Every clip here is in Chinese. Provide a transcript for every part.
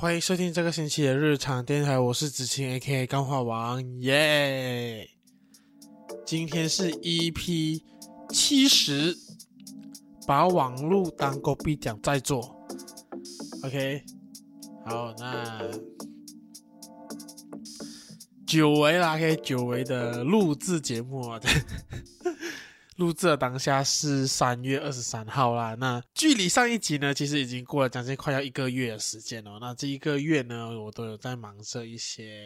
欢迎收听这个星期的日常电台，我是子晴 A.K.A 钢化王，耶！今天是 EP 七十，把网络当狗币讲在做，OK，好，那久违啦，OK，久违的录制节目啊。录制的当下是三月二十三号啦，那距离上一集呢，其实已经过了将近快要一个月的时间了。那这一个月呢，我都有在忙着一些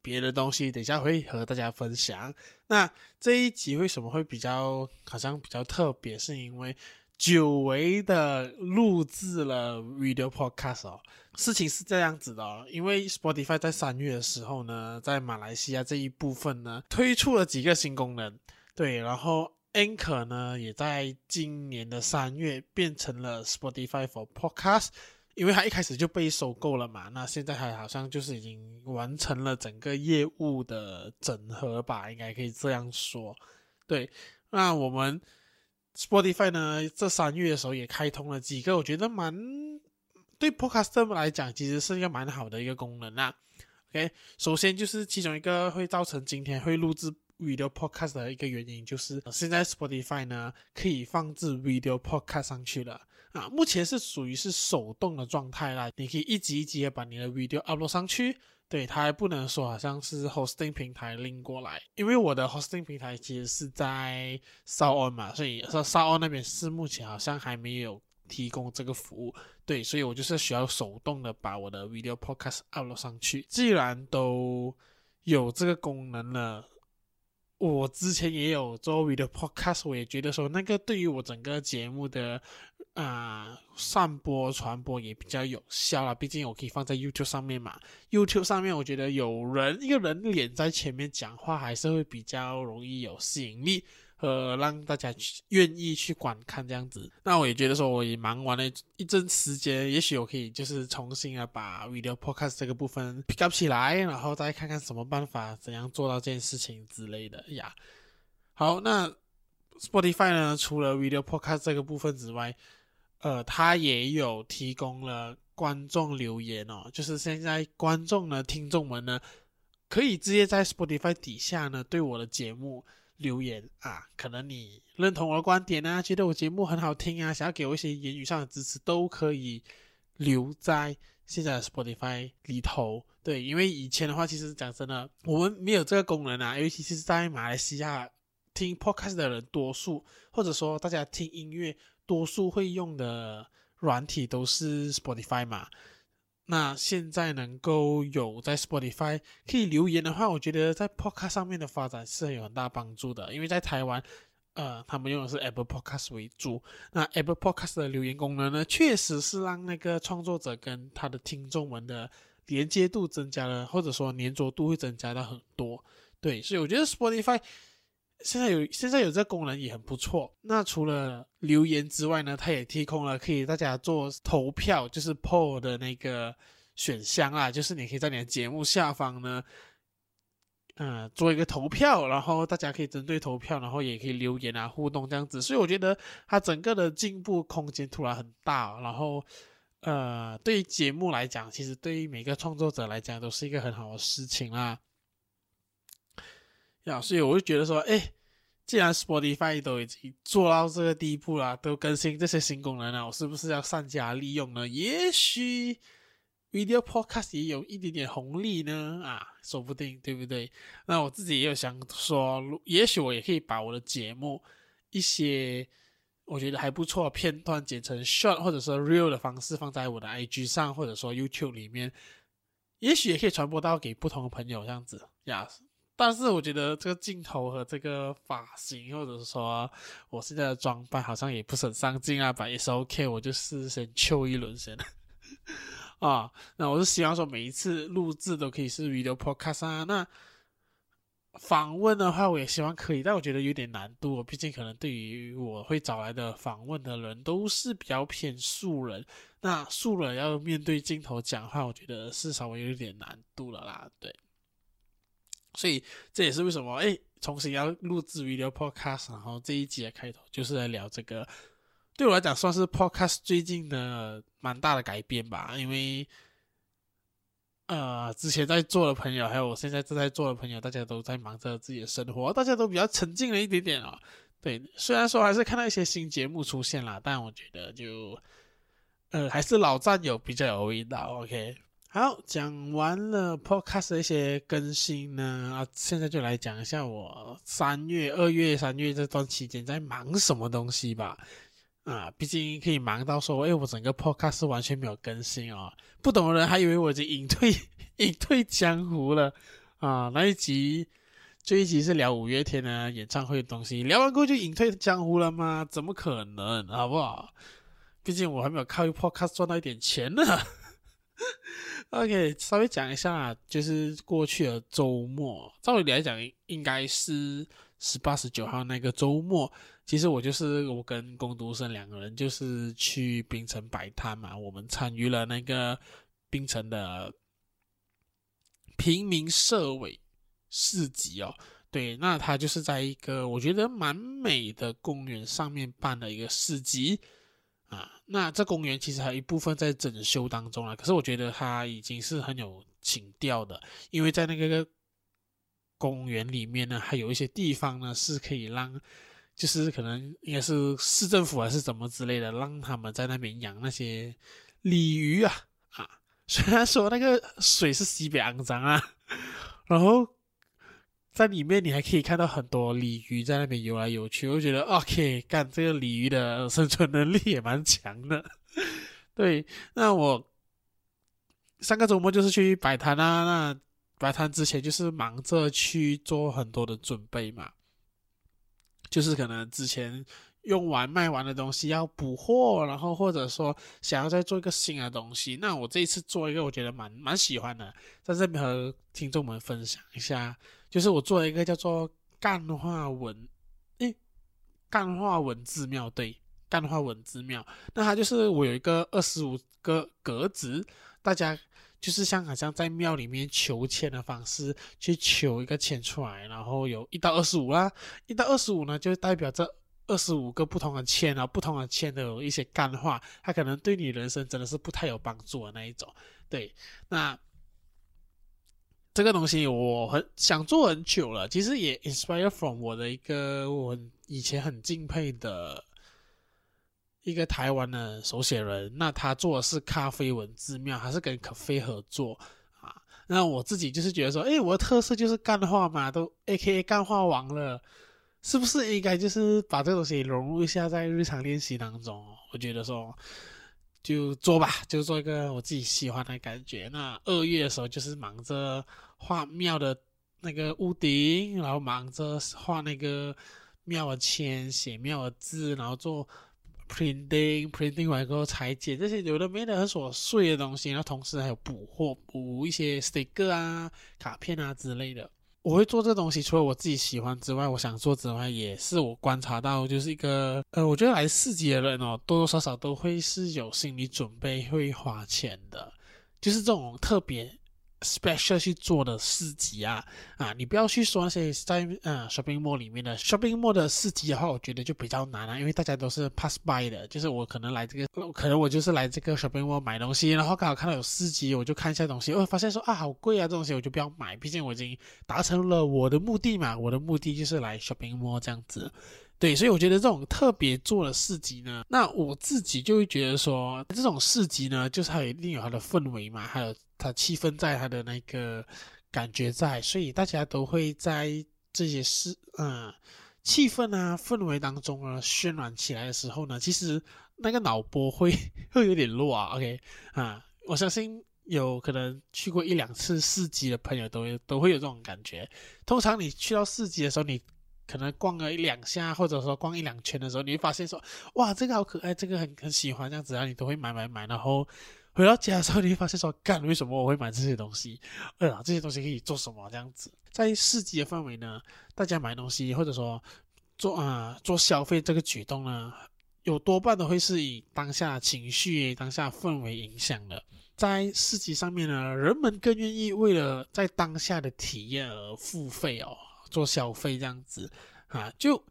别的东西，等一下会和大家分享。那这一集为什么会比较好像比较特别？是因为久违的录制了 video podcast 哦。事情是这样子的哦，因为 Spotify 在三月的时候呢，在马来西亚这一部分呢，推出了几个新功能，对，然后。Anchor 呢，也在今年的三月变成了 Spotify for Podcast，因为它一开始就被收购了嘛。那现在还好像就是已经完成了整个业务的整合吧，应该可以这样说。对，那我们 Spotify 呢，这三月的时候也开通了几个，我觉得蛮对 Podcast 来讲，其实是一个蛮好的一个功能啊。OK，首先就是其中一个会造成今天会录制。Video Podcast 的一个原因就是，现在 Spotify 呢可以放置 Video Podcast 上去了。啊，目前是属于是手动的状态啦，你可以一集一集的把你的 Video upload 上去，对，它还不能说好像是 Hosting 平台拎过来，因为我的 Hosting 平台其实是在 s o o n 嘛，所以 s o o n 那边是目前好像还没有提供这个服务，对，所以我就是需要手动的把我的 Video Podcast upload 上去，既然都有这个功能了。我之前也有周围的 podcast，我也觉得说那个对于我整个节目的啊、呃、散播传播也比较有效了。毕竟我可以放在 YouTube 上面嘛，YouTube 上面我觉得有人一个人脸在前面讲话还是会比较容易有吸引力。呃，让大家去愿意去观看这样子，那我也觉得说，我也忙完了一阵时间，也许我可以就是重新的把 video podcast 这个部分 pick up 起来，然后再看看什么办法，怎样做到这件事情之类的呀。好，那 Spotify 呢，除了 video podcast 这个部分之外，呃，它也有提供了观众留言哦，就是现在观众呢、听众们呢，可以直接在 Spotify 底下呢，对我的节目。留言啊，可能你认同我的观点啊，觉得我节目很好听啊，想要给我一些言语上的支持，都可以留在现在的 Spotify 里头。对，因为以前的话，其实讲真的，我们没有这个功能啊，尤其是在马来西亚听 Podcast 的人，多数或者说大家听音乐，多数会用的软体都是 Spotify 嘛。那现在能够有在 Spotify 可以留言的话，我觉得在 Podcast 上面的发展是有很大帮助的。因为在台湾，呃，他们用的是 Apple Podcast 为主。那 Apple Podcast 的留言功能呢，确实是让那个创作者跟他的听众们的连接度增加了，或者说粘着度会增加到很多。对，所以我觉得 Spotify。现在有现在有这个功能也很不错。那除了留言之外呢，它也提供了可以大家做投票，就是 poll 的那个选项啊，就是你可以在你的节目下方呢，嗯、做一个投票，然后大家可以针对投票，然后也可以留言啊，互动这样子。所以我觉得它整个的进步空间突然很大。然后，呃，对于节目来讲，其实对于每个创作者来讲都是一个很好的事情啦。呀，所以我就觉得说，哎，既然 Spotify 都已经做到这个地步了，都更新这些新功能了，我是不是要善加利用呢？也许 Video Podcast 也有一点点红利呢，啊，说不定，对不对？那我自己也有想说，也许我也可以把我的节目一些我觉得还不错片段剪成 Short 或者说 Real 的方式放在我的 IG 上，或者说 YouTube 里面，也许也可以传播到给不同的朋友，这样子呀。但是我觉得这个镜头和这个发型，或者是说我现在的装扮，好像也不是很上镜啊，反正也是 OK，我就是先秋一轮先啊。那我是希望说每一次录制都可以是 video podcast 啊。那访问的话，我也希望可以，但我觉得有点难度，毕竟可能对于我会找来的访问的人都是比较偏素人，那素人要面对镜头讲话，我觉得是稍微有点难度了啦，对。所以这也是为什么哎，重新要录制 video podcast，然后这一集的开头就是来聊这个，对我来讲算是 podcast 最近的蛮大的改变吧。因为呃，之前在做的朋友，还有我现在正在做的朋友，大家都在忙着自己的生活，大家都比较沉静了一点点啊、哦。对，虽然说还是看到一些新节目出现了，但我觉得就，呃，还是老战友比较有味道。OK，好，讲完了 Podcast 的一些更新呢，啊，现在就来讲一下我三月、二月、三月这段期间在忙什么东西吧。啊，毕竟可以忙到说，哎，我整个 Podcast 完全没有更新哦。不懂的人还以为我已经隐退 隐退江湖了啊。那一集，这一集是聊五月天的演唱会的东西，聊完过后就隐退江湖了吗？怎么可能，好不好？毕竟我还没有靠 Podcast 赚到一点钱呢。OK，稍微讲一下，就是过去的周末，照理来讲应该是十八、十九号那个周末。其实我就是我跟工读生两个人，就是去槟城摆摊嘛。我们参与了那个槟城的平民社委市集哦。对，那他就是在一个我觉得蛮美的公园上面办的一个市集啊。那这公园其实还有一部分在整修当中啊，可是我觉得它已经是很有情调的，因为在那个公园里面呢，还有一些地方呢是可以让。就是可能应该是市政府还是怎么之类的，让他们在那边养那些鲤鱼啊啊！虽然说那个水是西北肮脏啊，然后在里面你还可以看到很多鲤鱼在那边游来游去，我觉得 OK，干这个鲤鱼的生存能力也蛮强的。对，那我上个周末就是去摆摊啊，那摆摊之前就是忙着去做很多的准备嘛。就是可能之前用完卖完的东西要补货，然后或者说想要再做一个新的东西。那我这一次做一个，我觉得蛮蛮喜欢的，在这边和听众们分享一下。就是我做了一个叫做干化文，诶，干化文字庙，对，干化文字庙。那它就是我有一个二十五个格子，大家。就是像好像在庙里面求签的方式去求一个签出来，然后有一到二十五啦，一到二十五呢就代表这二十五个不同的签啊，不同的签都有一些干话，它可能对你人生真的是不太有帮助的那一种。对，那这个东西我很想做很久了，其实也 inspire from 我的一个我以前很敬佩的。一个台湾的手写人，那他做的是咖啡文字庙，还是跟咖啡合作啊？那我自己就是觉得说，诶，我的特色就是干画嘛，都 AKA 干画王了，是不是应该就是把这个东西融入一下在日常练习当中？我觉得说，就做吧，就做一个我自己喜欢的感觉。那二月的时候就是忙着画庙的那个屋顶，然后忙着画那个庙的签，写庙的字，然后做。printing printing 完过后裁剪这些有的没的很琐碎的东西，然后同时还有补货补一些 sticker 啊、卡片啊之类的。我会做这东西，除了我自己喜欢之外，我想做之外，也是我观察到就是一个呃，我觉得来四级的人哦，多多少少都会是有心理准备会花钱的，就是这种特别。Special 去做的市集啊啊，你不要去说那些在呃 shopping mall 里面的 shopping mall 的市集的话，我觉得就比较难啊，因为大家都是 pass by 的，就是我可能来这个，可能我就是来这个 shopping mall 买东西，然后刚好看到有市集，我就看一下东西，我发现说啊好贵啊，这东西我就不要买，毕竟我已经达成了我的目的嘛，我的目的就是来 shopping mall 这样子。对，所以我觉得这种特别做的市集呢，那我自己就会觉得说，这种市集呢，就是它一定有它的氛围嘛，还有它气氛在，它的那个感觉在，所以大家都会在这些事，嗯，气氛啊氛围当中啊渲染起来的时候呢，其实那个脑波会会有点弱啊。OK 啊，我相信有可能去过一两次市集的朋友都会都会有这种感觉。通常你去到市集的时候，你可能逛了一两下，或者说逛一两圈的时候，你会发现说，哇，这个好可爱，这个很很喜欢，这样子啊，你都会买买买。然后回到家的时候，你会发现说，干，为什么我会买这些东西？哎呀，这些东西可以做什么？这样子，在市集的范围呢，大家买东西或者说做啊、做消费这个举动呢，有多半都会是以当下情绪、当下氛围影响的。在市集上面呢，人们更愿意为了在当下的体验而付费哦。做消费这样子啊，就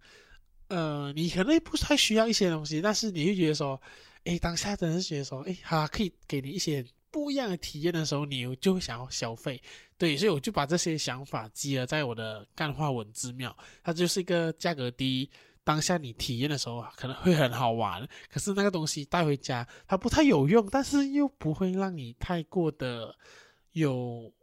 呃，你可能不太需要一些东西，但是你会觉得说，诶，当下真的是觉得说，诶，它可以给你一些不一样的体验的时候，你就会想要消费。对，所以我就把这些想法积了在我的干话文字庙，它就是一个价格低，当下你体验的时候可能会很好玩，可是那个东西带回家它不太有用，但是又不会让你太过的有。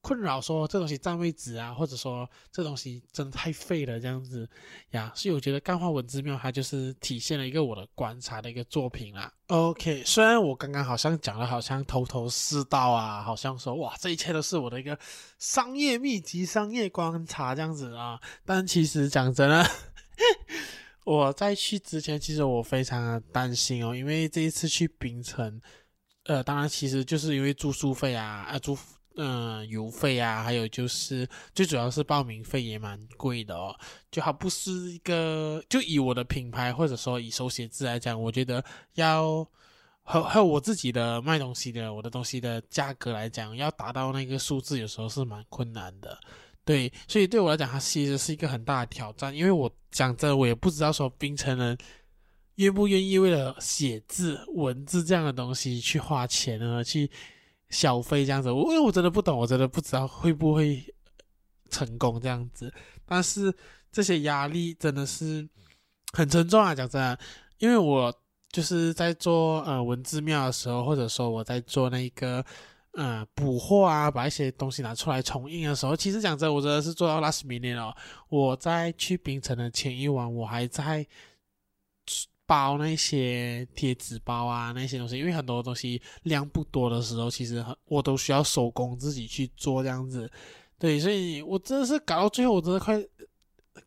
困扰说这东西占位置啊，或者说这东西真的太废了这样子呀，所以我觉得干话文字庙它就是体现了一个我的观察的一个作品啦。OK，虽然我刚刚好像讲的好像头头是道啊，好像说哇这一切都是我的一个商业秘籍、商业观察这样子啊，但其实讲真的，我在去之前其实我非常的担心哦，因为这一次去槟城，呃，当然其实就是因为住宿费啊，啊住。嗯，邮费啊，还有就是最主要是报名费也蛮贵的哦。就好不是一个，就以我的品牌或者说以手写字来讲，我觉得要和和我自己的卖东西的我的东西的价格来讲，要达到那个数字，有时候是蛮困难的。对，所以对我来讲，它其实是一个很大的挑战。因为我讲真，我也不知道说槟城人愿不愿意为了写字、文字这样的东西去花钱呢？去。消费这样子，我因为我真的不懂，我真的不知道会不会成功这样子。但是这些压力真的是很沉重啊，讲真的，因为我就是在做呃文字庙的时候，或者说我在做那个呃补货啊，把一些东西拿出来重印的时候，其实讲真，我真的是做到 last minute 哦。我在去槟城的前一晚，我还在。包那些贴纸包啊，那些东西，因为很多东西量不多的时候，其实很我都需要手工自己去做这样子。对，所以我真的是搞到最后，我真的快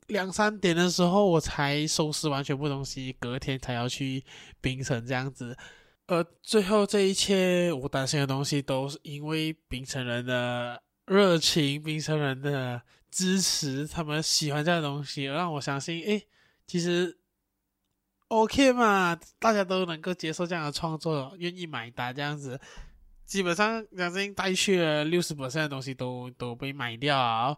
两三点的时候，我才收拾完全部东西，隔天才要去冰城这样子。而最后这一切，我担心的东西，都是因为冰城人的热情，冰城人的支持，他们喜欢这样东西，让我相信，诶，其实。OK 嘛，大家都能够接受这样的创作，愿意买单这样子，基本上两只带去了六十%的东西都都被买掉啊。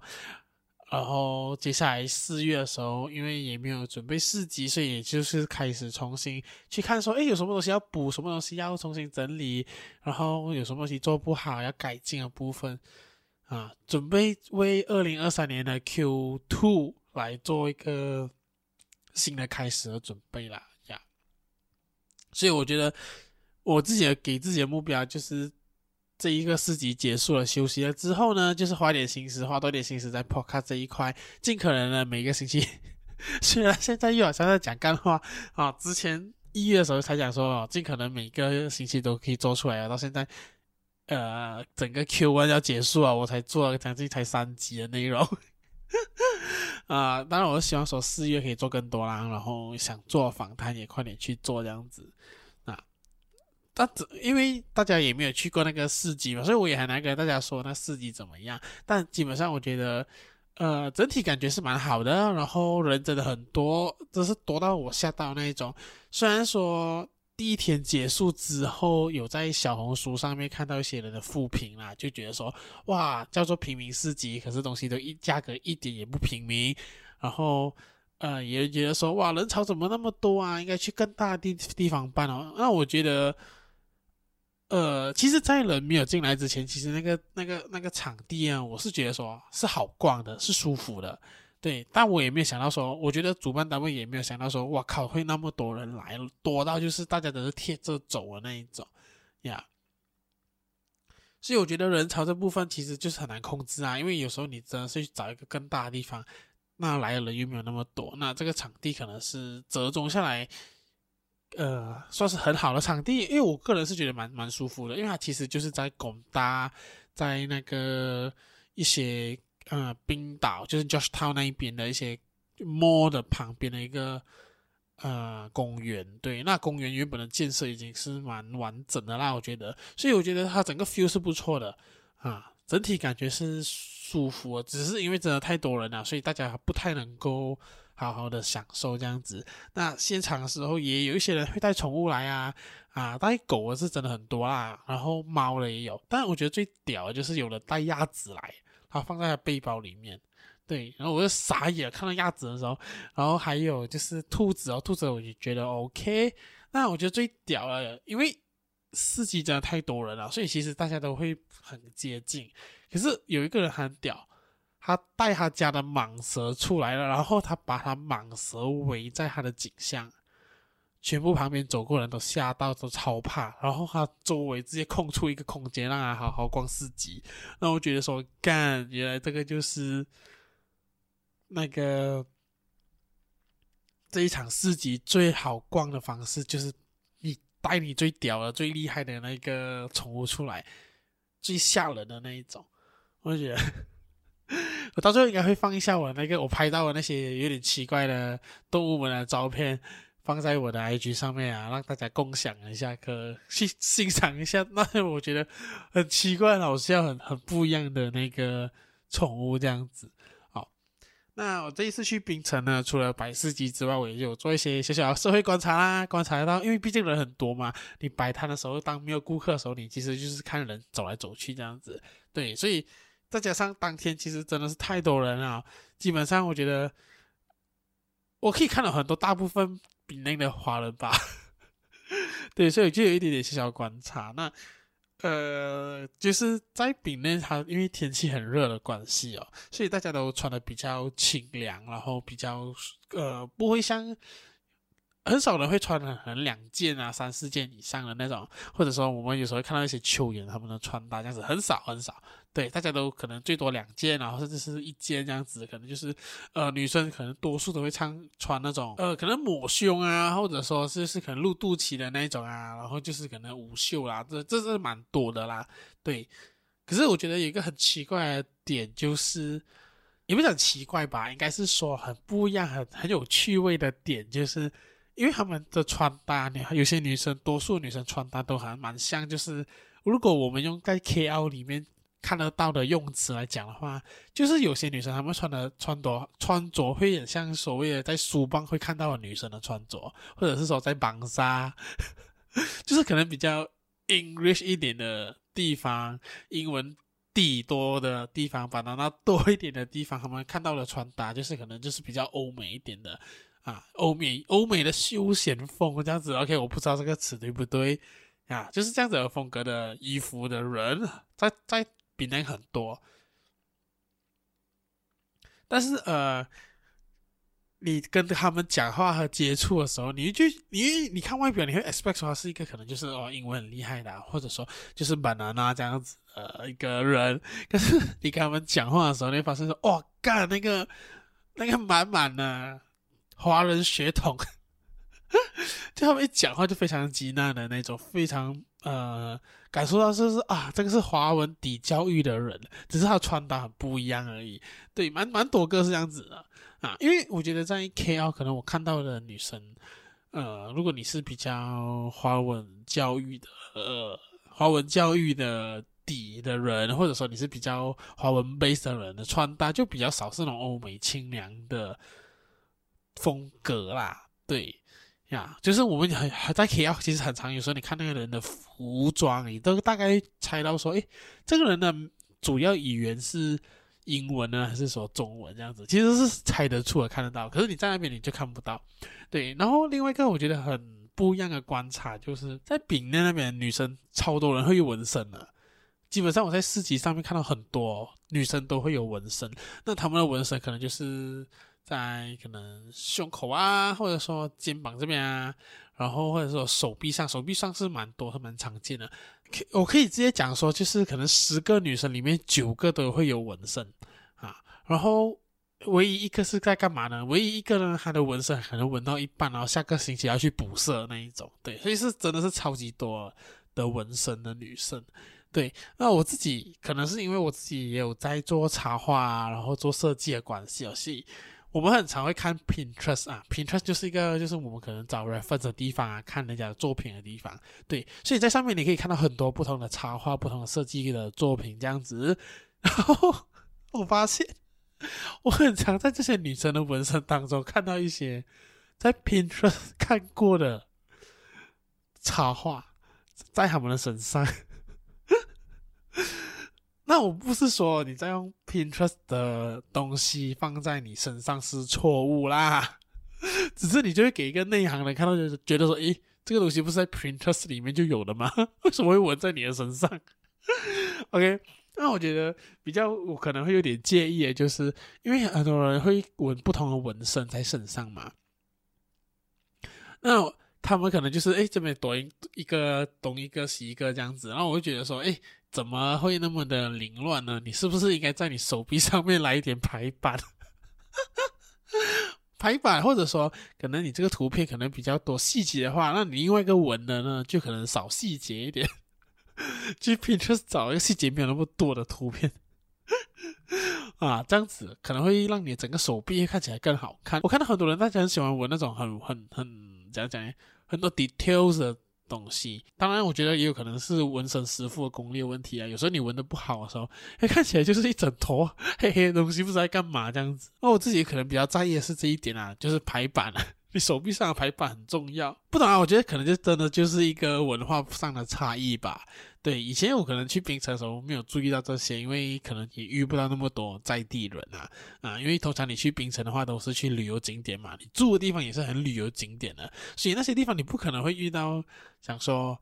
然后接下来四月的时候，因为也没有准备四级，所以也就是开始重新去看说，诶，有什么东西要补，什么东西要重新整理，然后有什么东西做不好要改进的部分啊，准备为二零二三年的 Q2 来做一个。新的开始和准备啦呀所以我觉得我自己给自己的目标就是这一个四级结束了，休息了之后呢，就是花点心思，花多点心思在 Podcast 这一块，尽可能的每个星期，虽然现在又好像在讲干话啊，之前一月的时候才讲说，尽可能每个星期都可以做出来啊，到现在呃整个 Q1 要结束了，我才做了将近才三集的内容。啊、当然，我是希望说四月可以做更多啦，然后想做访谈也快点去做这样子。啊，但因为大家也没有去过那个市集嘛，所以我也很难跟大家说那市集怎么样。但基本上我觉得，呃，整体感觉是蛮好的，然后人真的很多，真是多到我吓到那一种。虽然说。第一天结束之后，有在小红书上面看到一些人的负评啦，就觉得说，哇，叫做平民市集，可是东西都一价格一点也不平民，然后，呃，也觉得说，哇，人潮怎么那么多啊？应该去更大的地地方办哦。那我觉得，呃，其实，在人没有进来之前，其实那个那个那个场地啊，我是觉得说是好逛的，是舒服的。对，但我也没有想到说，我觉得主办单位也没有想到说，哇靠，会那么多人来，多到就是大家都是贴着走的那一种呀。所以我觉得人潮这部分其实就是很难控制啊，因为有时候你真的是去找一个更大的地方，那来的人又没有那么多，那这个场地可能是折中下来，呃，算是很好的场地，因为我个人是觉得蛮蛮舒服的，因为它其实就是在拱搭，在那个一些。呃，冰岛就是 George Town 那一边的一些 mall 的旁边的一个呃公园，对，那公园原本的建设已经是蛮完整的啦，我觉得，所以我觉得它整个 feel 是不错的啊，整体感觉是舒服，只是因为真的太多人了，所以大家不太能够好好的享受这样子。那现场的时候也有一些人会带宠物来啊，啊，带狗的是真的很多啦，然后猫的也有，但我觉得最屌的就是有人带鸭子来。他放在背包里面，对，然后我就傻眼，看到鸭子的时候，然后还有就是兔子哦，兔子我就觉得 OK。那我觉得最屌了，因为四级真的太多人了，所以其实大家都会很接近。可是有一个人很屌，他带他家的蟒蛇出来了，然后他把他蟒蛇围在他的颈项，全部旁边走过人都吓到，都超怕。然后他周围直接空出一个空间，让他好好逛四级。那我觉得说，干，原来这个就是那个这一场四级最好逛的方式，就是你。带你最屌的、最厉害的那个宠物出来，最吓人的那一种，我觉得 我到最后应该会放一下我那个我拍到的那些有点奇怪的动物们的照片，放在我的 IG 上面啊，让大家共享一下，可去欣赏一下 那我觉得很奇怪、好笑、很很不一样的那个宠物这样子。好那我这一次去槟城呢，除了摆市集之外，我也有做一些小小的社会观察啦。观察到，因为毕竟人很多嘛，你摆摊的时候，当没有顾客的时候，你其实就是看人走来走去这样子。对，所以再加上当天其实真的是太多人了，基本上我觉得我可以看到很多大部分槟城的华人吧。对，所以就有一点点小小观察。那。呃，就是在槟城，它因为天气很热的关系哦，所以大家都穿的比较清凉，然后比较呃不会像很少人会穿的很两件啊、三四件以上的那种，或者说我们有时候看到一些球员他们的穿搭这样子很少很少。对，大家都可能最多两件，然后甚至是一件这样子，可能就是，呃，女生可能多数都会穿穿那种，呃，可能抹胸啊，或者说是是可能露肚脐的那一种啊，然后就是可能无袖啦，这这是蛮多的啦。对，可是我觉得有一个很奇怪的点，就是也不是很奇怪吧，应该是说很不一样、很很有趣味的点，就是因为他们的穿搭，你有些女生，多数女生穿搭都还蛮像，就是如果我们用在 KL 里面。看得到的用词来讲的话，就是有些女生她们穿的穿着穿着会很像所谓的在书帮会看到的女生的穿着，或者是说在邦沙，就是可能比较 English 一点的地方，英文地多的地方，把它那多一点的地方，他们看到的穿搭就是可能就是比较欧美一点的啊，欧美欧美的休闲风这样子。OK，我不知道这个词对不对啊，就是这样子的风格的衣服的人，在在。比那很多，但是呃，你跟他们讲话和接触的时候，你就你你看外表，你会 expect 说他是一个可能就是哦英文很厉害的，或者说就是 banana 这样子呃一个人。可是你跟他们讲话的时候，你会发现说，哇，干那个那个满满的华人血统，就他们一讲话就非常极难的那种，非常。呃，感受到就是啊，这个是华文底教育的人，只是他穿搭很不一样而已。对，蛮蛮多个是这样子的啊，因为我觉得在 KL 可能我看到的女生，呃，如果你是比较华文教育的，呃，华文教育的底的人，或者说你是比较华文 base 的人的穿搭就比较少，是那种欧美清凉的风格啦，对。就是我们还还在 KL，其实很常，有时候你看那个人的服装，你都大概猜到说，诶，这个人的主要语言是英文呢，还是说中文这样子？其实是猜得出的，看得到。可是你在那边你就看不到。对，然后另外一个我觉得很不一样的观察，就是在槟城那边女生超多人会有纹身的，基本上我在市集上面看到很多女生都会有纹身，那他们的纹身可能就是。在可能胸口啊，或者说肩膀这边啊，然后或者说手臂上，手臂上是蛮多，蛮常见的。我可以直接讲说，就是可能十个女生里面九个都会有纹身啊。然后唯一一个是在干嘛呢？唯一一个呢，她的纹身可能纹到一半，然后下个星期要去补色那一种。对，所以是真的是超级多的纹身的女生。对，那我自己可能是因为我自己也有在做插画啊，然后做设计的关系，所以。我们很常会看 Pinterest 啊，Pinterest 就是一个就是我们可能找 reference 的地方啊，看人家的作品的地方。对，所以在上面你可以看到很多不同的插画、不同的设计的作品这样子。然后我发现，我很常在这些女生的纹身当中看到一些在 Pinterest 看过的插画，在他们的身上。那我不是说你在用 Pinterest 的东西放在你身上是错误啦，只是你就会给一个内行人看到，就是觉得说，诶，这个东西不是在 Pinterest 里面就有的吗？为什么会纹在你的身上？OK，那我觉得比较我可能会有点介意，就是因为很多人会纹不同的纹身在身上嘛。那他们可能就是哎，这边多一个东一个西一个这样子，然后我会觉得说，哎，怎么会那么的凌乱呢？你是不是应该在你手臂上面来一点排版？排版，或者说，可能你这个图片可能比较多细节的话，那你另外一个纹的呢，就可能少细节一点。去 pic 找一个细节没有那么多的图片 啊，这样子可能会让你整个手臂看起来更好看。我看到很多人大家很喜欢纹那种很很很怎样讲，很多 details 的。东西，当然，我觉得也有可能是纹身师傅的功力问题啊。有时候你纹的不好的时候，哎，看起来就是一整坨黑黑的东西，不知道在干嘛这样子。那我自己可能比较在意的是这一点啊，就是排版啊。你 手臂上的排版很重要，不然？我觉得可能就真的就是一个文化上的差异吧。对，以前我可能去槟城的时候没有注意到这些，因为可能也遇不到那么多在地人啊啊，因为通常你去槟城的话都是去旅游景点嘛，你住的地方也是很旅游景点的，所以那些地方你不可能会遇到想说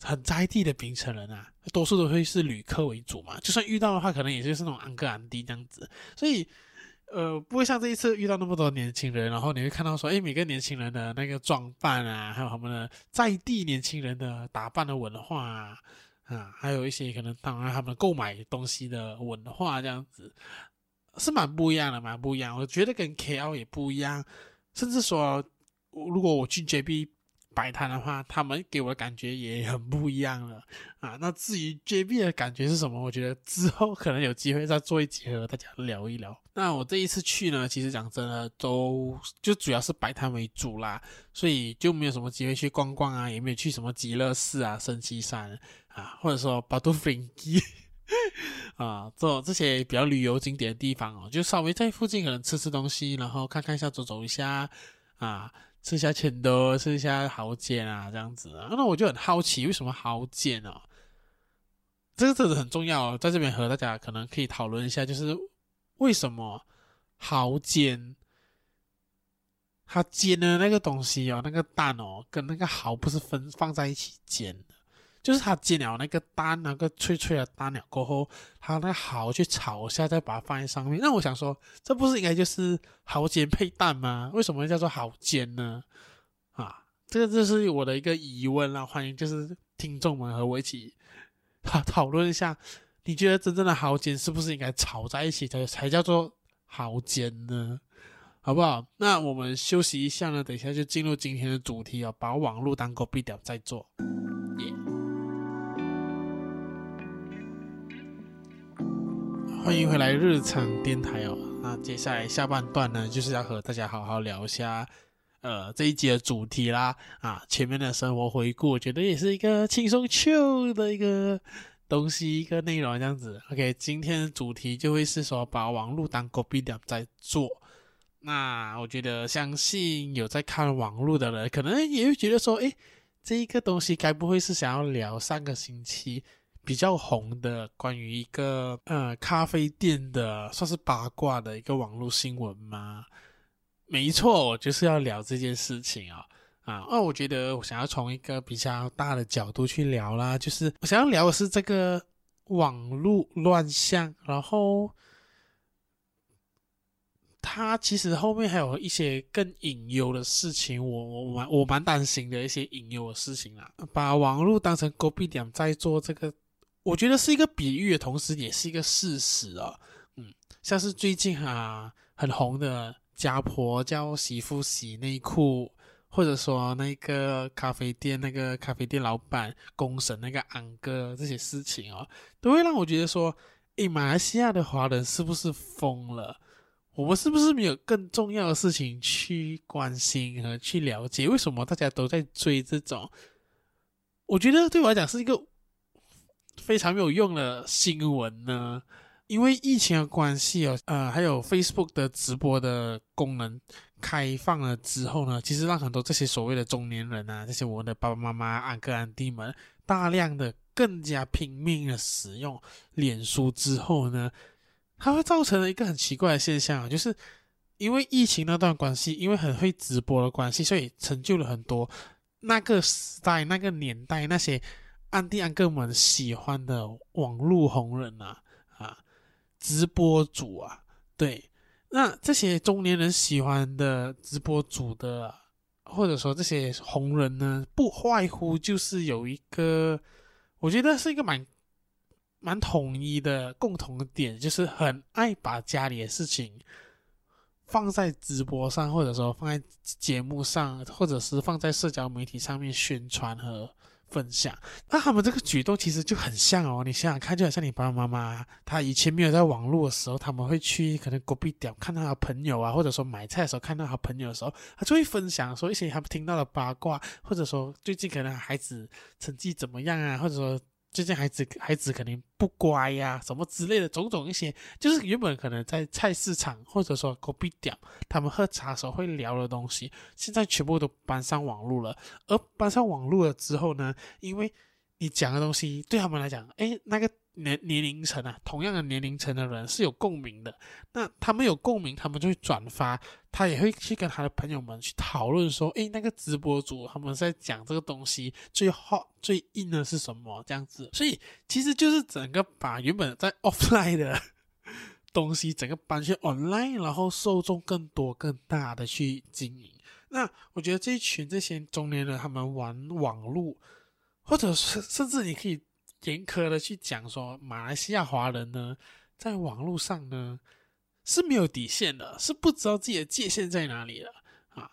很在地的槟城人啊，多数都会是旅客为主嘛，就算遇到的话，可能也就是那种安哥安迪这样子，所以。呃，不会像这一次遇到那么多年轻人，然后你会看到说，哎，每个年轻人的那个装扮啊，还有他们的在地年轻人的打扮的文化啊，啊，还有一些可能当然他们购买东西的文化这样子，是蛮不一样的，蛮不一样。我觉得跟 KL 也不一样，甚至说，如果我去 JB。摆摊的话，他们给我的感觉也很不一样了啊。那至于 JB 的感觉是什么？我觉得之后可能有机会再做一集和大家聊一聊。那我这一次去呢，其实讲真的，都就主要是摆摊为主啦，所以就没有什么机会去逛逛啊，也没有去什么极乐寺啊、升旗山或者说 Batu Ferringhi 啊，这这些比较旅游景点的地方哦，就稍微在附近可能吃吃东西，然后看看一下、走走一下啊。吃一下钱多，吃一下蚝煎啊，这样子啊，那我就很好奇，为什么蚝煎哦？这个真的很重要，在这边和大家可能可以讨论一下，就是为什么蚝煎，它煎的那个东西哦，那个蛋哦，跟那个蚝不是分放在一起煎的。就是他煎了那个蛋，那个脆脆的蛋了过后，他那蚝去炒一下，再把它放在上面。那我想说，这不是应该就是蚝煎配蛋吗？为什么叫做蚝煎呢？啊，这个就是我的一个疑问啦。欢迎就是听众们和我一起讨讨论一下，你觉得真正的蚝煎是不是应该炒在一起才才叫做蚝煎呢？好不好？那我们休息一下呢，等一下就进入今天的主题哦，把网络当狗币屌在做。欢迎回来日常电台哦。那接下来下半段呢，就是要和大家好好聊一下，呃，这一集的主题啦。啊，前面的生活回顾，我觉得也是一个轻松 chill 的一个东西，一个内容这样子。OK，今天的主题就会是说把网络当狗币点在做。那我觉得，相信有在看网络的人，可能也会觉得说，诶，这一个东西该不会是想要聊上个星期？比较红的关于一个呃咖啡店的算是八卦的一个网络新闻吗？没错，我就是要聊这件事情啊啊！那我觉得我想要从一个比较大的角度去聊啦，就是我想要聊的是这个网络乱象，然后它其实后面还有一些更隐忧的事情，我我蛮我蛮担心的一些隐忧的事情啦，把网络当成狗币点在做这个。我觉得是一个比喻的同时，也是一个事实啊。嗯，像是最近啊很红的家婆教媳妇洗内裤，或者说那个咖啡店那个咖啡店老板公审那个安哥这些事情啊，都会让我觉得说，诶，马来西亚的华人是不是疯了？我们是不是没有更重要的事情去关心和去了解？为什么大家都在追这种？我觉得对我来讲是一个。非常没有用的新闻呢，因为疫情的关系哦，呃，还有 Facebook 的直播的功能开放了之后呢，其实让很多这些所谓的中年人啊，这些我们的爸爸妈妈、安哥、安弟们，大量的更加拼命的使用脸书之后呢，它会造成了一个很奇怪的现象，就是因为疫情那段关系，因为很会直播的关系，所以成就了很多那个时代、那个年代那些安迪安哥们喜欢的网络红人啊啊，直播主啊，对，那这些中年人喜欢的直播主的，或者说这些红人呢，不外乎就是有一个，我觉得是一个蛮蛮统一的共同点，就是很爱把家里的事情。放在直播上，或者说放在节目上，或者是放在社交媒体上面宣传和分享，那他们这个举动其实就很像哦。你想想看，就好像你爸爸妈妈，他以前没有在网络的时候，他们会去可能隔壁店看到他朋友啊，或者说买菜的时候看到他朋友的时候，他就会分享说一些他们听到的八卦，或者说最近可能孩子成绩怎么样啊，或者说。最近孩子孩子肯定不乖呀、什么之类的种种一些，就是原本可能在菜市场或者说隔壁店，他们喝茶时候会聊的东西，现在全部都搬上网络了。而搬上网络了之后呢，因为你讲的东西对他们来讲，诶，那个。年年龄层啊，同样的年龄层的人是有共鸣的。那他们有共鸣，他们就会转发，他也会去跟他的朋友们去讨论说：“诶，那个直播主他们在讲这个东西最好最硬的是什么？”这样子，所以其实就是整个把原本在 offline 的东西，整个搬去 online，然后受众更多更大的去经营。那我觉得这一群这些中年人，他们玩网络，或者是甚至你可以。严苛的去讲说，马来西亚华人呢，在网络上呢是没有底线的，是不知道自己的界限在哪里的啊。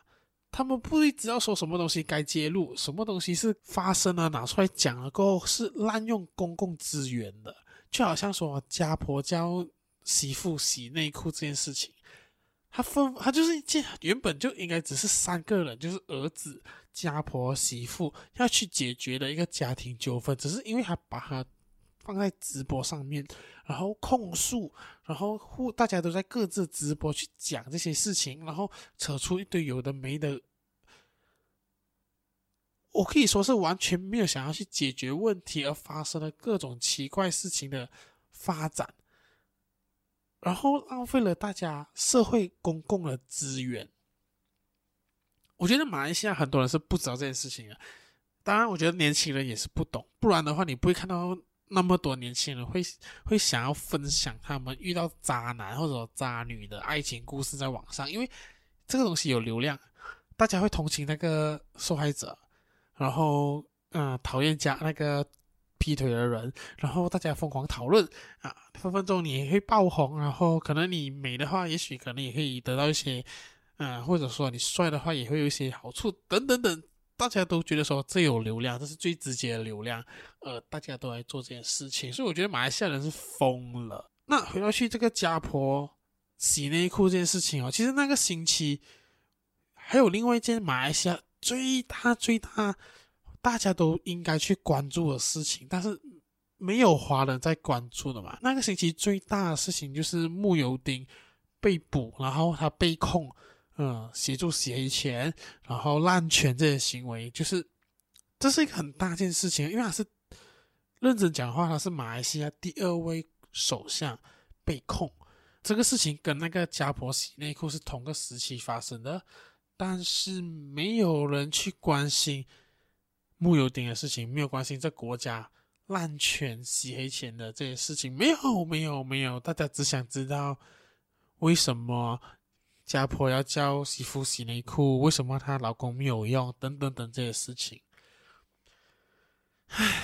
他们不会知道说什么东西该揭露，什么东西是发生了拿出来讲了过后是滥用公共资源的，就好像说家婆教媳妇洗内裤这件事情。他分，他就是一件原本就应该只是三个人，就是儿子、家婆、媳妇要去解决的一个家庭纠纷，只是因为他把它放在直播上面，然后控诉，然后互大家都在各自直播去讲这些事情，然后扯出一堆有的没的，我可以说是完全没有想要去解决问题而发生了各种奇怪事情的发展。然后浪费了大家社会公共的资源。我觉得马来西亚很多人是不知道这件事情的。当然，我觉得年轻人也是不懂。不然的话，你不会看到那么多年轻人会会想要分享他们遇到渣男或者渣女的爱情故事在网上，因为这个东西有流量，大家会同情那个受害者，然后嗯，讨厌加那个。劈腿的人，然后大家疯狂讨论啊，分分钟你会爆红，然后可能你美的话，也许可能也可以得到一些，嗯，或者说你帅的话，也会有一些好处，等等等，大家都觉得说这有流量，这是最直接的流量，呃，大家都来做这件事情，所以我觉得马来西亚人是疯了。那回到去这个家婆洗内裤这件事情哦，其实那个星期还有另外一件马来西亚最大最大。大家都应该去关注的事情，但是没有华人在关注的嘛。那个星期最大的事情就是木油丁被捕，然后他被控，嗯，协助洗黑钱，然后滥权这些行为，就是这是一个很大件事情，因为他是认真讲话，他是马来西亚第二位首相被控，这个事情跟那个家婆洗内裤是同个时期发生的，但是没有人去关心。慕尤丁的事情没有关心，这国家滥权洗黑钱的这些事情没有没有没有，大家只想知道为什么家婆要教媳妇洗内裤，为什么她老公没有用，等等等这些事情。唉，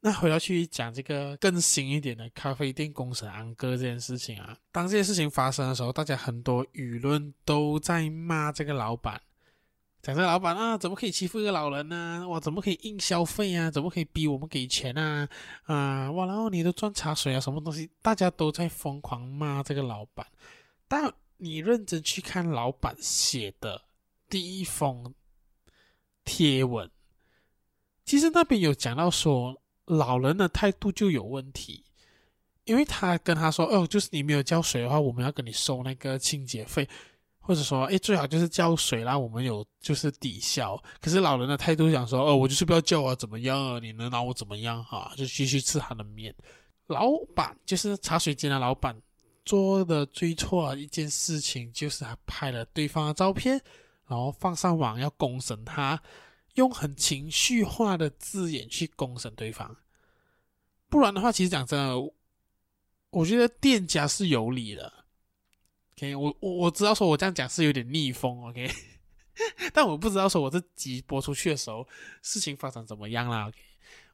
那回到去讲这个更新一点的咖啡店公审安哥这件事情啊，当这件事情发生的时候，大家很多舆论都在骂这个老板。讲这个老板啊，怎么可以欺负一个老人呢？哇，怎么可以硬消费啊？怎么可以逼我们给钱啊？啊，哇，然后你都赚茶水啊，什么东西？大家都在疯狂骂这个老板。但你认真去看老板写的第一封贴文，其实那边有讲到说，老人的态度就有问题，因为他跟他说，哦，就是你没有交水的话，我们要跟你收那个清洁费。或者说，哎，最好就是交水啦，我们有就是抵消。可是老人的态度想说，哦，我就是不要叫我怎么样啊？你能拿我怎么样哈？就继续吃他的面。老板就是茶水间的老板做的最错的一件事情，就是他拍了对方的照片，然后放上网要公审他，用很情绪化的字眼去公审对方。不然的话，其实讲真的，我觉得店家是有理的。OK，我我我知道说我这样讲是有点逆风，OK，但我不知道说我这集播出去的时候事情发展怎么样啦。OK。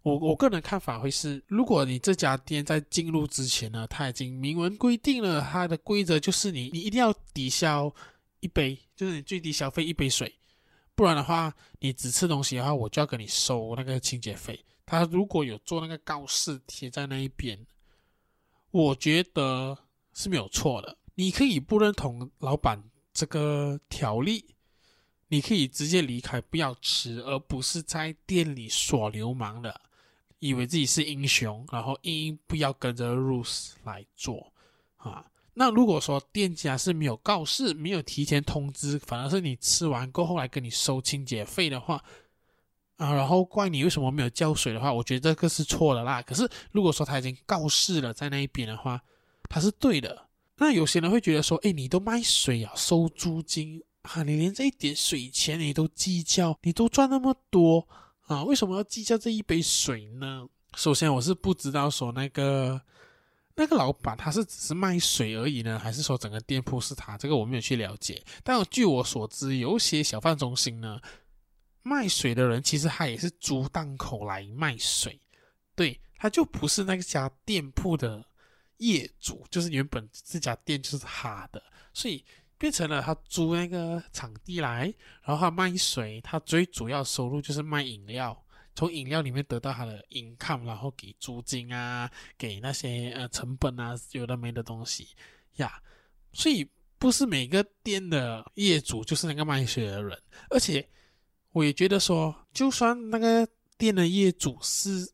我我个人看法会是，如果你这家店在进入之前呢，他已经明文规定了它的规则，就是你你一定要抵消一杯，就是你最低消费一杯水，不然的话，你只吃东西的话，我就要跟你收那个清洁费。他如果有做那个告示贴在那一边，我觉得是没有错的。你可以不认同老板这个条例。你可以直接离开，不要吃，而不是在店里耍流氓的，以为自己是英雄，然后硬硬不要跟着 rules 来做啊。那如果说店家是没有告示、没有提前通知，反而是你吃完过后来跟你收清洁费的话啊，然后怪你为什么没有交水的话，我觉得这个是错的啦。可是如果说他已经告示了在那一边的话，他是对的。那有些人会觉得说，哎，你都卖水啊，收租金。啊！你连这一点水钱你都计较，你都赚那么多啊？为什么要计较这一杯水呢？首先，我是不知道说那个那个老板他是只是卖水而已呢，还是说整个店铺是他？这个我没有去了解。但据我所知，有些小贩中心呢，卖水的人其实他也是租档口来卖水，对，他就不是那家店铺的业主，就是原本这家店就是他的，所以。变成了他租那个场地来，然后他卖水，他最主要收入就是卖饮料，从饮料里面得到他的 income，然后给租金啊，给那些呃成本啊，有的没的东西呀。所以不是每个店的业主就是那个卖水的人，而且我也觉得说，就算那个店的业主是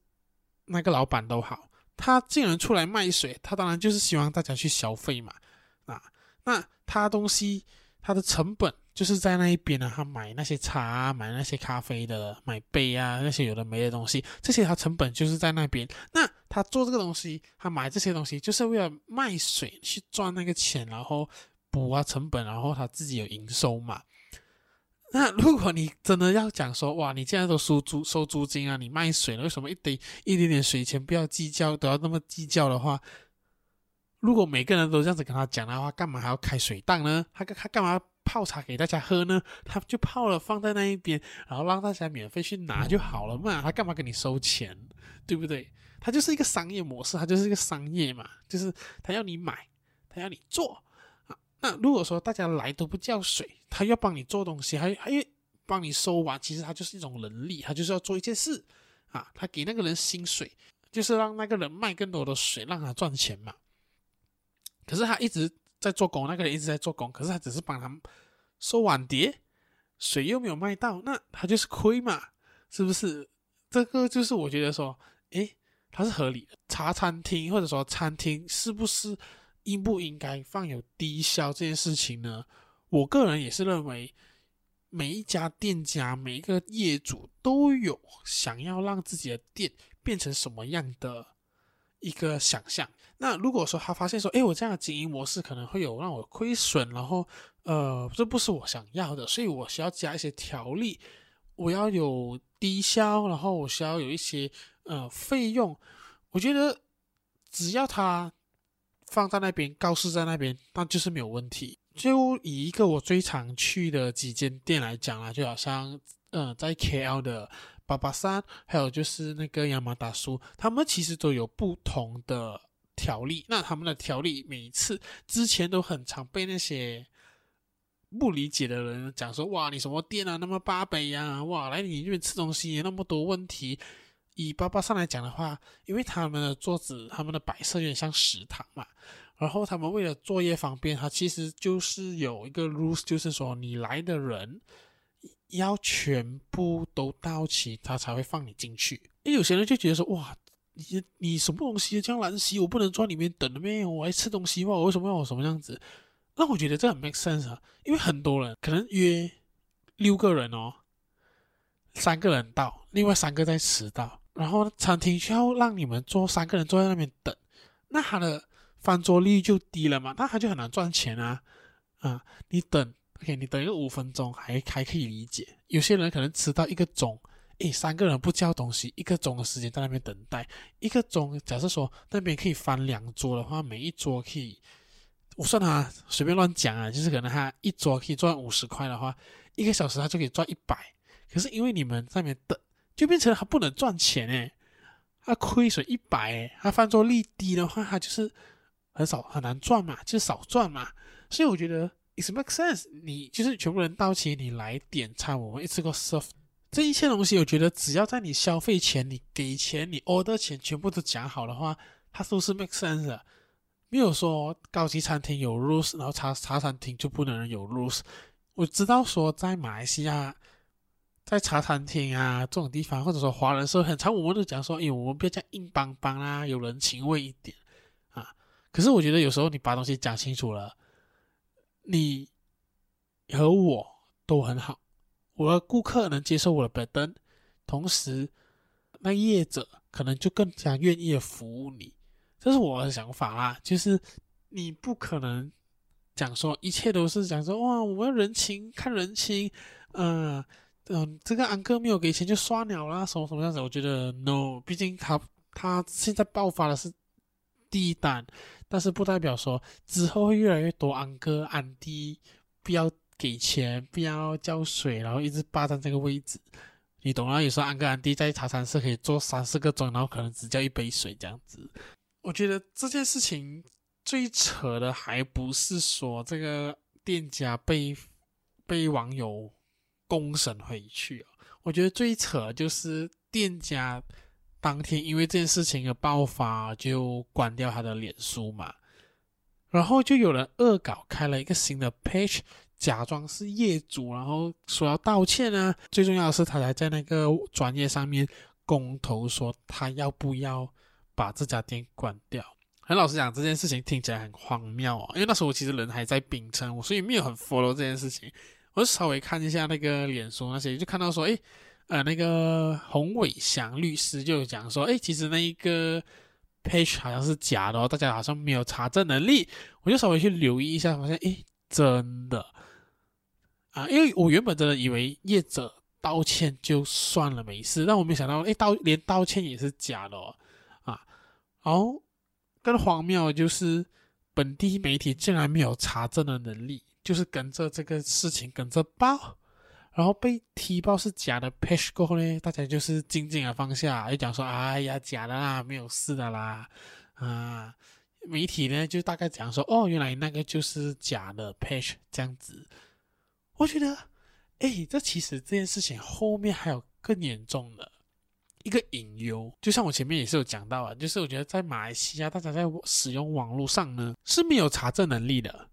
那个老板都好，他既然出来卖水，他当然就是希望大家去消费嘛，啊，那。他东西，他的成本就是在那一边呢。他买那些茶啊，买那些咖啡的，买杯啊，那些有的没的东西，这些他成本就是在那边。那他做这个东西，他买这些东西，就是为了卖水去赚那个钱，然后补啊成本，然后他自己有营收嘛。那如果你真的要讲说，哇，你现在都收租收租金啊，你卖水了，为什么一点一点点水钱不要计较，都要那么计较的话？如果每个人都这样子跟他讲的话，干嘛还要开水档呢？他他干嘛泡茶给大家喝呢？他就泡了放在那一边，然后让大家免费去拿就好了嘛。他干嘛给你收钱？对不对？他就是一个商业模式，他就是一个商业嘛，就是他要你买，他要你做啊。那如果说大家来都不叫水，他要帮你做东西，还还帮你收完，其实他就是一种能力，他就是要做一件事啊。他给那个人薪水，就是让那个人卖更多的水，让他赚钱嘛。可是他一直在做工，那个人一直在做工，可是他只是帮他收碗碟，水又没有卖到，那他就是亏嘛，是不是？这个就是我觉得说，诶，他是合理的。茶餐厅或者说餐厅，是不是应不应该放有低消这件事情呢？我个人也是认为，每一家店家、每一个业主都有想要让自己的店变成什么样的一个想象。那如果说他发现说，诶，我这样的经营模式可能会有让我亏损，然后，呃，这不是我想要的，所以我需要加一些条例，我要有低消，然后我需要有一些呃费用。我觉得只要他放在那边，告示在那边，那就是没有问题。就以一个我最常去的几间店来讲啊，就好像，呃，在 KL 的八八三，还有就是那个亚麻达苏，他们其实都有不同的。条例，那他们的条例每一次之前都很常被那些不理解的人讲说，哇，你什么店啊，那么八百呀，哇，来你这边吃东西也那么多问题。以八八上来讲的话，因为他们的桌子、他们的摆设有点像食堂嘛，然后他们为了作业方便，他其实就是有一个 rules，就是说你来的人要全部都到齐，他才会放你进去。诶，有些人就觉得说，哇。你你什么东西这样难洗？我不能坐里面等了咩？我还吃东西吗？我为什么要我什么样子？那我觉得这很 make sense 啊，因为很多人可能约六个人哦，三个人到，另外三个在迟到，然后餐厅需要让你们坐三个人坐在那边等，那他的翻桌率就低了嘛，那他就很难赚钱啊啊！你等 OK，你等一个五分钟还还可以理解。有些人可能迟到一个钟，诶，三个人不叫东西，一个钟的时间在那边等待，一个钟，假设说那边可以翻两桌的话，每一桌可以，我算他随便乱讲啊，就是可能他一桌可以赚五十块的话，一个小时他就可以赚一百。可是因为你们在那边等，就变成他不能赚钱诶，他亏损一百诶，他翻桌率低的话，他就是很少很难赚嘛，就是少赚嘛。所以我觉得 it makes sense，你就是全部人到齐，你来点餐，我们一次过 serve 这一切东西。我觉得只要在你消费前，你给钱，你 order 钱，全部都讲好的话，它都是 make sense 的。没有说高级餐厅有 rules，然后茶茶餐厅就不能有 rules。我知道说在马来西亚，在茶餐厅啊这种地方，或者说华人社会很常，我们都讲说，哎，我们不要这样硬邦邦啦，有人情味一点啊。可是我觉得有时候你把东西讲清楚了。你和我都很好，我的顾客能接受我的摆灯，同时那业者可能就更加愿意服务你，这是我的想法啦。就是你不可能讲说一切都是讲说哇，我要人情看人情，嗯、嗯，这个安哥没有给钱就刷鸟啦，什么什么样子？我觉得 no，毕竟他他现在爆发的是第一单。但是不代表说之后会越来越多安哥安弟不要给钱，不要交水，然后一直霸占这个位置，你懂啊？有时候安哥安弟在茶餐室可以坐三四个钟，然后可能只叫一杯水这样子。我觉得这件事情最扯的还不是说这个店家被被网友公审回去啊，我觉得最扯就是店家。当天因为这件事情的爆发，就关掉他的脸书嘛，然后就有人恶搞开了一个新的 page，假装是业主，然后说要道歉啊。最重要的是，他还在那个专业上面公投说他要不要把这家店关掉。很老实讲，这件事情听起来很荒谬啊，因为那时候我其实人还在槟城，我所以没有很 follow 这件事情，我就稍微看一下那个脸书那些，就看到说，诶。呃，那个洪伟祥律师就讲说，哎，其实那一个 page 好像是假的哦，大家好像没有查证能力。我就稍微去留意一下，发现，哎，真的啊，因为我原本真的以为业者道歉就算了，没事，但我没想到，哎，道连道歉也是假的哦，啊，然后更荒谬就是本地媒体竟然没有查证的能力，就是跟着这个事情跟着报。然后被踢爆是假的，patch 过后呢，大家就是静静的放下，就讲说：“哎呀，假的啦，没有事的啦。”啊，媒体呢就大概讲说：“哦，原来那个就是假的 patch，这样子。”我觉得，哎，这其实这件事情后面还有更严重的一个隐忧，就像我前面也是有讲到啊，就是我觉得在马来西亚，大家在使用网络上呢是没有查证能力的。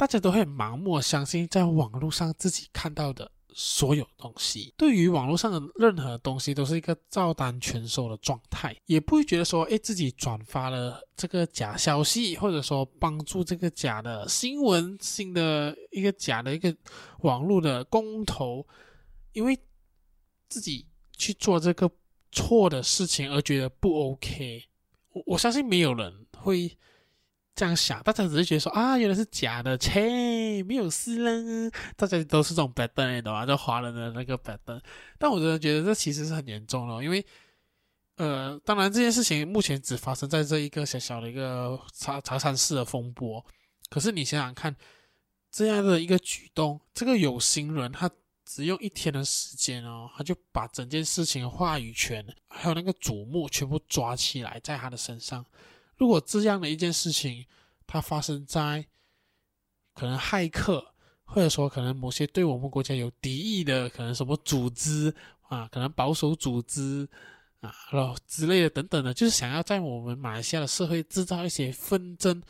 大家都会盲目相信在网络上自己看到的所有东西，对于网络上的任何东西都是一个照单全收的状态，也不会觉得说，哎，自己转发了这个假消息，或者说帮助这个假的新闻性的一个假的一个网络的公投，因为自己去做这个错的事情而觉得不 OK。我我相信没有人会。这样想，大家只是觉得说啊，原来是假的，切，没有事了。大家都是这种 bad 的，懂吗？就华人的那个 bad。但我真的觉得这其实是很严重了，因为，呃，当然这件事情目前只发生在这一个小小的一个茶茶餐室的风波。可是你想想看，这样的一个举动，这个有心人他只用一天的时间哦，他就把整件事情的话语权还有那个瞩目全部抓起来在他的身上。如果这样的一件事情，它发生在可能骇客，或者说可能某些对我们国家有敌意的，可能什么组织啊，可能保守组织啊，然后之类的等等的，就是想要在我们马来西亚的社会制造一些纷争，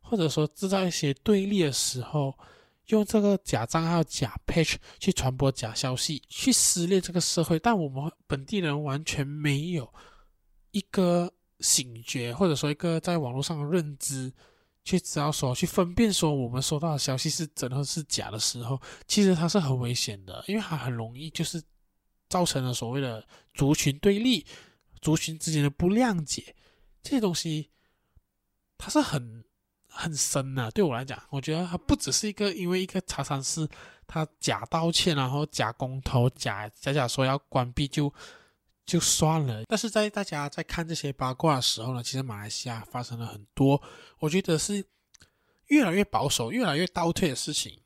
或者说制造一些对立的时候，用这个假账号、假 page 去传播假消息，去撕裂这个社会，但我们本地人完全没有一个。醒觉，或者说一个在网络上的认知，去知道说去分辨说我们收到的消息是真的是假的时候，其实它是很危险的，因为它很容易就是造成了所谓的族群对立、族群之间的不谅解，这些东西它是很很深的、对我来讲，我觉得它不只是一个因为一个茶餐室他假道歉，然后假公投，假假假说要关闭就就算了。但是在大家在看这些八卦的时候呢，其实马来西亚发生了很多，我觉得是越来越保守、越来越倒退的事情。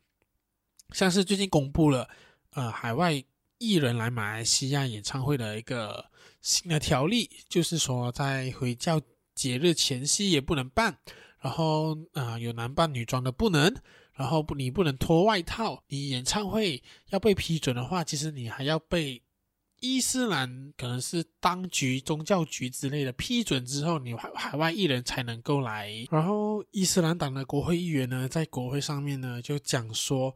像是最近公布了，呃，海外艺人来马来西亚演唱会的一个新的条例，就是说在回教节日前夕也不能办，然后啊、呃，有男扮女装的不能，然后不你不能脱外套，你演唱会要被批准的话，其实你还要被伊斯兰可能是当局宗教局之类的批准之后，你海海外艺人才能够来。然后伊斯兰党的国会议员呢，在国会上面呢就讲说。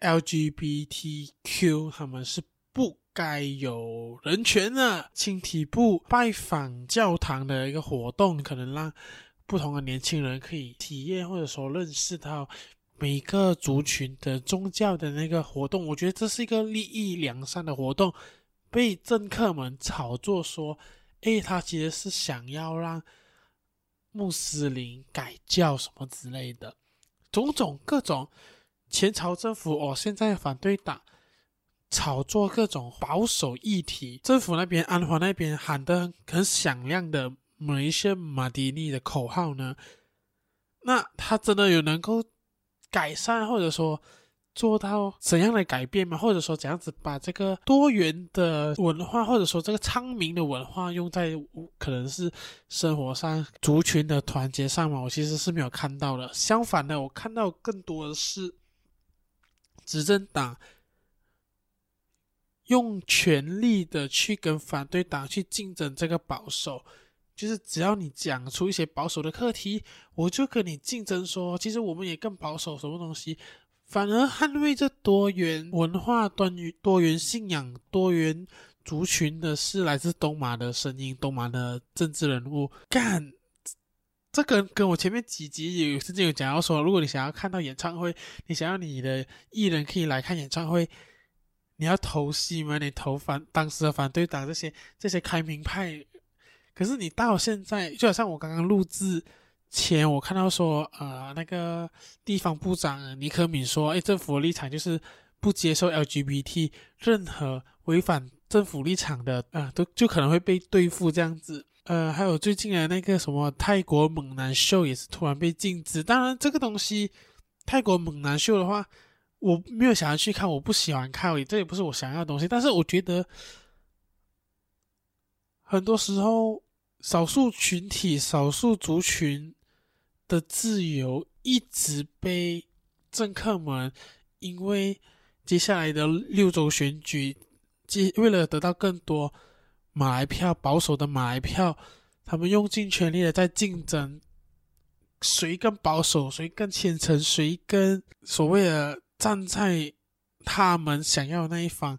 LGBTQ 他们是不该有人权的。青体部拜访教堂的一个活动，可能让不同的年轻人可以体验或者说认识到每个族群的宗教的那个活动。我觉得这是一个利益良善的活动，被政客们炒作说，诶，他其实是想要让穆斯林改教什么之类的，种种各种。前朝政府哦，现在反对党炒作各种保守议题，政府那边安华那边喊得很响亮的“马来西亚马蒂尼”的口号呢，那他真的有能够改善或者说做到怎样的改变吗？或者说怎样子把这个多元的文化或者说这个昌明的文化用在可能是生活上族群的团结上吗？我其实是没有看到的。相反的，我看到更多的是。执政党用全力的去跟反对党去竞争这个保守，就是只要你讲出一些保守的课题，我就跟你竞争说，其实我们也更保守什么东西，反而捍卫这多元文化、多元多元信仰、多元族群的是来自东马的声音，东马的政治人物干。这个跟我前面几集有曾经有讲到说，如果你想要看到演唱会，你想要你的艺人可以来看演唱会，你要投戏吗？你投反当时的反对党这些这些开明派，可是你到现在，就好像我刚刚录制前，我看到说，呃，那个地方部长尼克敏说，哎，政府立场就是不接受 LGBT，任何违反政府立场的，啊、都就可能会被对付这样子。呃，还有最近的那个什么泰国猛男秀也是突然被禁止。当然，这个东西泰国猛男秀的话，我没有想要去看，我不喜欢看，这也不是我想要的东西。但是我觉得，很多时候少数群体、少数族群的自由一直被政客们因为接下来的六周选举，即为了得到更多。马来票，保守的马来票，他们用尽全力的在竞争，谁更保守，谁更虔诚，谁更所谓的站在他们想要的那一方，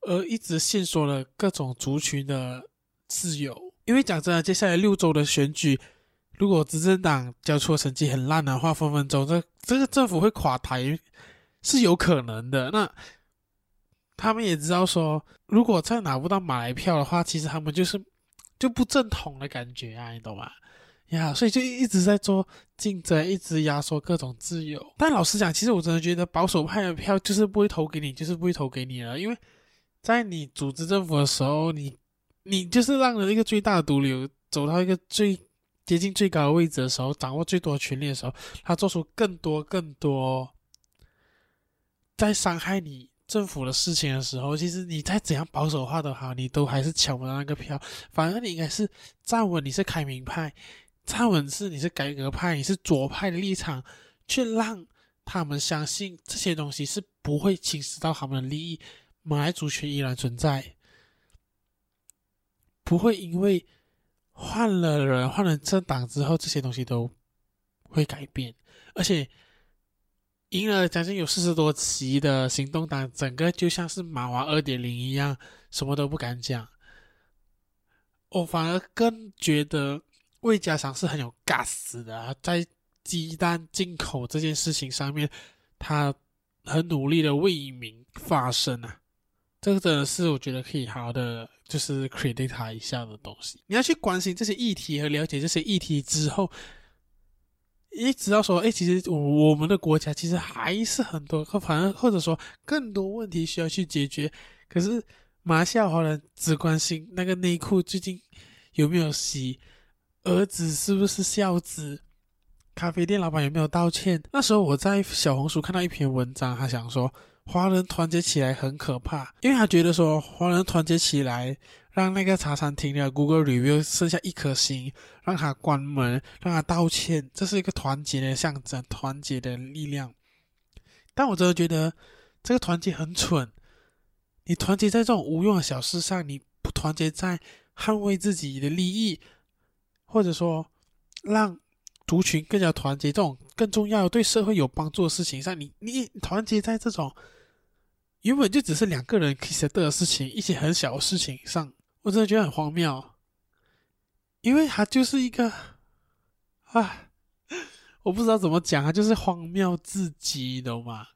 而一直限缩了各种族群的自由。因为讲真的，接下来六周的选举，如果执政党交出的成绩很烂的话，分分钟这这个政府会垮台，是有可能的。那。他们也知道说，如果再拿不到马来票的话，其实他们就是就不正统的感觉啊，你懂吗？呀，所以就一直在做竞争，一直压缩各种自由。但老实讲，其实我真的觉得保守派的票就是不会投给你，就是不会投给你了，因为在你组织政府的时候，你你就是让了一个最大的毒瘤走到一个最接近最高的位置的时候，掌握最多权力的时候，他做出更多更多在伤害你。政府的事情的时候，其实你再怎样保守化的好，你都还是抢不到那个票。反而你应该是站稳，你是开明派，站稳是你是改革派，你是左派的立场，去让他们相信这些东西是不会侵蚀到他们的利益。马来族群依然存在，不会因为换了人、换了政党之后，这些东西都会改变，而且。赢了将近有四十多席的行动党，整个就像是马华二点零一样，什么都不敢讲。我反而更觉得魏家祥是很有 gas 的，在鸡蛋进口这件事情上面，他很努力的为民发声啊。这个真的是我觉得可以好好的就是 credit 他一下的东西。你要去关心这些议题和了解这些议题之后。一直到说，哎，其实我我们的国家其实还是很多，反正或者说更多问题需要去解决。可是马来西亚华人只关心那个内裤最近有没有洗，儿子是不是孝子，咖啡店老板有没有道歉。那时候我在小红书看到一篇文章，他想说华人团结起来很可怕，因为他觉得说华人团结起来。让那个茶餐厅的 Google Review 剩下一颗星，让他关门，让他道歉，这是一个团结的象征，团结的力量。但我真的觉得这个团结很蠢。你团结在这种无用的小事上，你不团结在捍卫自己的利益，或者说让族群更加团结这种更重要、对社会有帮助的事情上，你你团结在这种原本就只是两个人可以 settle 的事情，一些很小的事情上。我真的觉得很荒谬，因为他就是一个，啊，我不知道怎么讲，他就是荒谬至极，懂吗？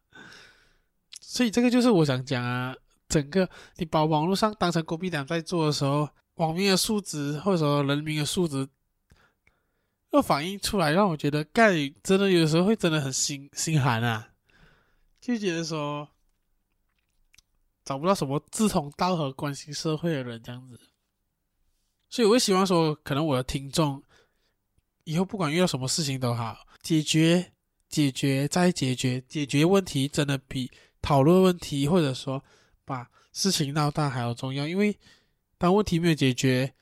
所以这个就是我想讲啊，整个你把网络上当成国民党在做的时候，网民的素质或者说人民的素质，又反映出来，让我觉得干真的有时候会真的很心心寒啊，就觉得说。找不到什么志同道合、关心社会的人这样子，所以我会希望说，可能我的听众以后不管遇到什么事情都好，解决、解决再解决，解决问题真的比讨论问题或者说把事情闹大还要重要。因为当问题没有解决，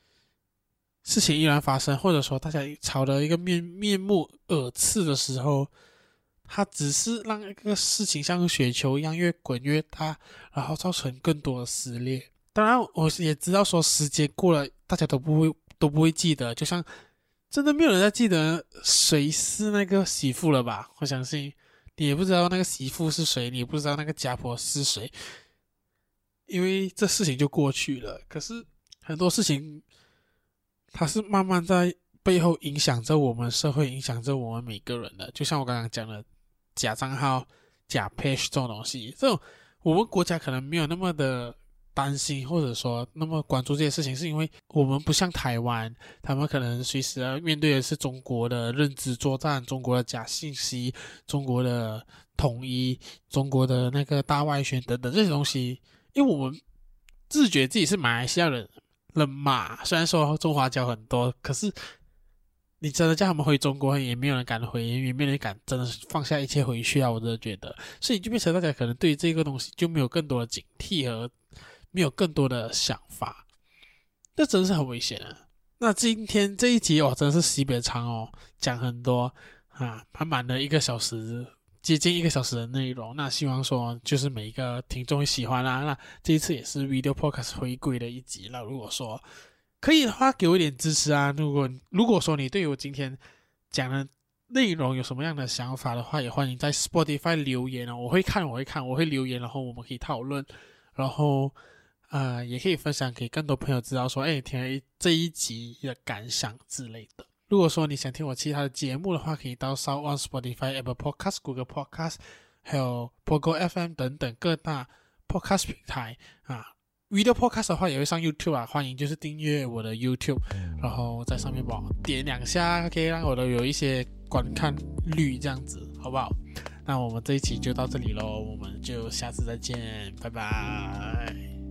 事情依然发生，或者说大家吵得一个面面目耳赤的时候。它只是让一个事情像个雪球一样越滚越大，然后造成更多的撕裂。当然，我也知道说时间过了，大家都不会都不会记得。就像真的没有人在记得谁是那个媳妇了吧？我相信你也不知道那个媳妇是谁，你也不知道那个家婆是谁，因为这事情就过去了。可是很多事情，它是慢慢在背后影响着我们社会，影响着我们每个人的。就像我刚刚讲的。假账号、假 page 这种东西，这种我们国家可能没有那么的担心，或者说那么关注这些事情，是因为我们不像台湾，他们可能随时要面对的是中国的认知作战、中国的假信息、中国的统一、中国的那个大外宣等等这些东西。因为我们自觉自己是马来西亚人人嘛，虽然说中华胶很多，可是。你真的叫他们回中国，也没有人敢回，也没有人敢真的放下一切回去啊！我真的觉得，所以就变成大家可能对这个东西就没有更多的警惕和没有更多的想法，这真的是很危险啊！那今天这一集哦，真的是特别长哦，讲很多啊，满满的一个小时，接近一个小时的内容。那希望说就是每一个听众喜欢啦。那这一次也是 Video Podcast 回归的一集。那如果说，可以的话，给我一点支持啊！如果如果说你对我今天讲的内容有什么样的想法的话，也欢迎在 Spotify 留言哦，我会看，我会看，我会留言，然后我们可以讨论，然后呃，也可以分享给更多朋友知道说，哎，听了这一集的感想之类的。如果说你想听我其他的节目的话，可以到 SoundOn Spotify、Apple Podcast、Google Podcast，还有 Pogo FM 等等各大 Podcast 平台啊。Video Podcast 的话也会上 YouTube 啊，欢迎就是订阅我的 YouTube，然后在上面帮我点两下，可以让我的有一些观看率这样子，好不好？那我们这一期就到这里喽，我们就下次再见，拜拜。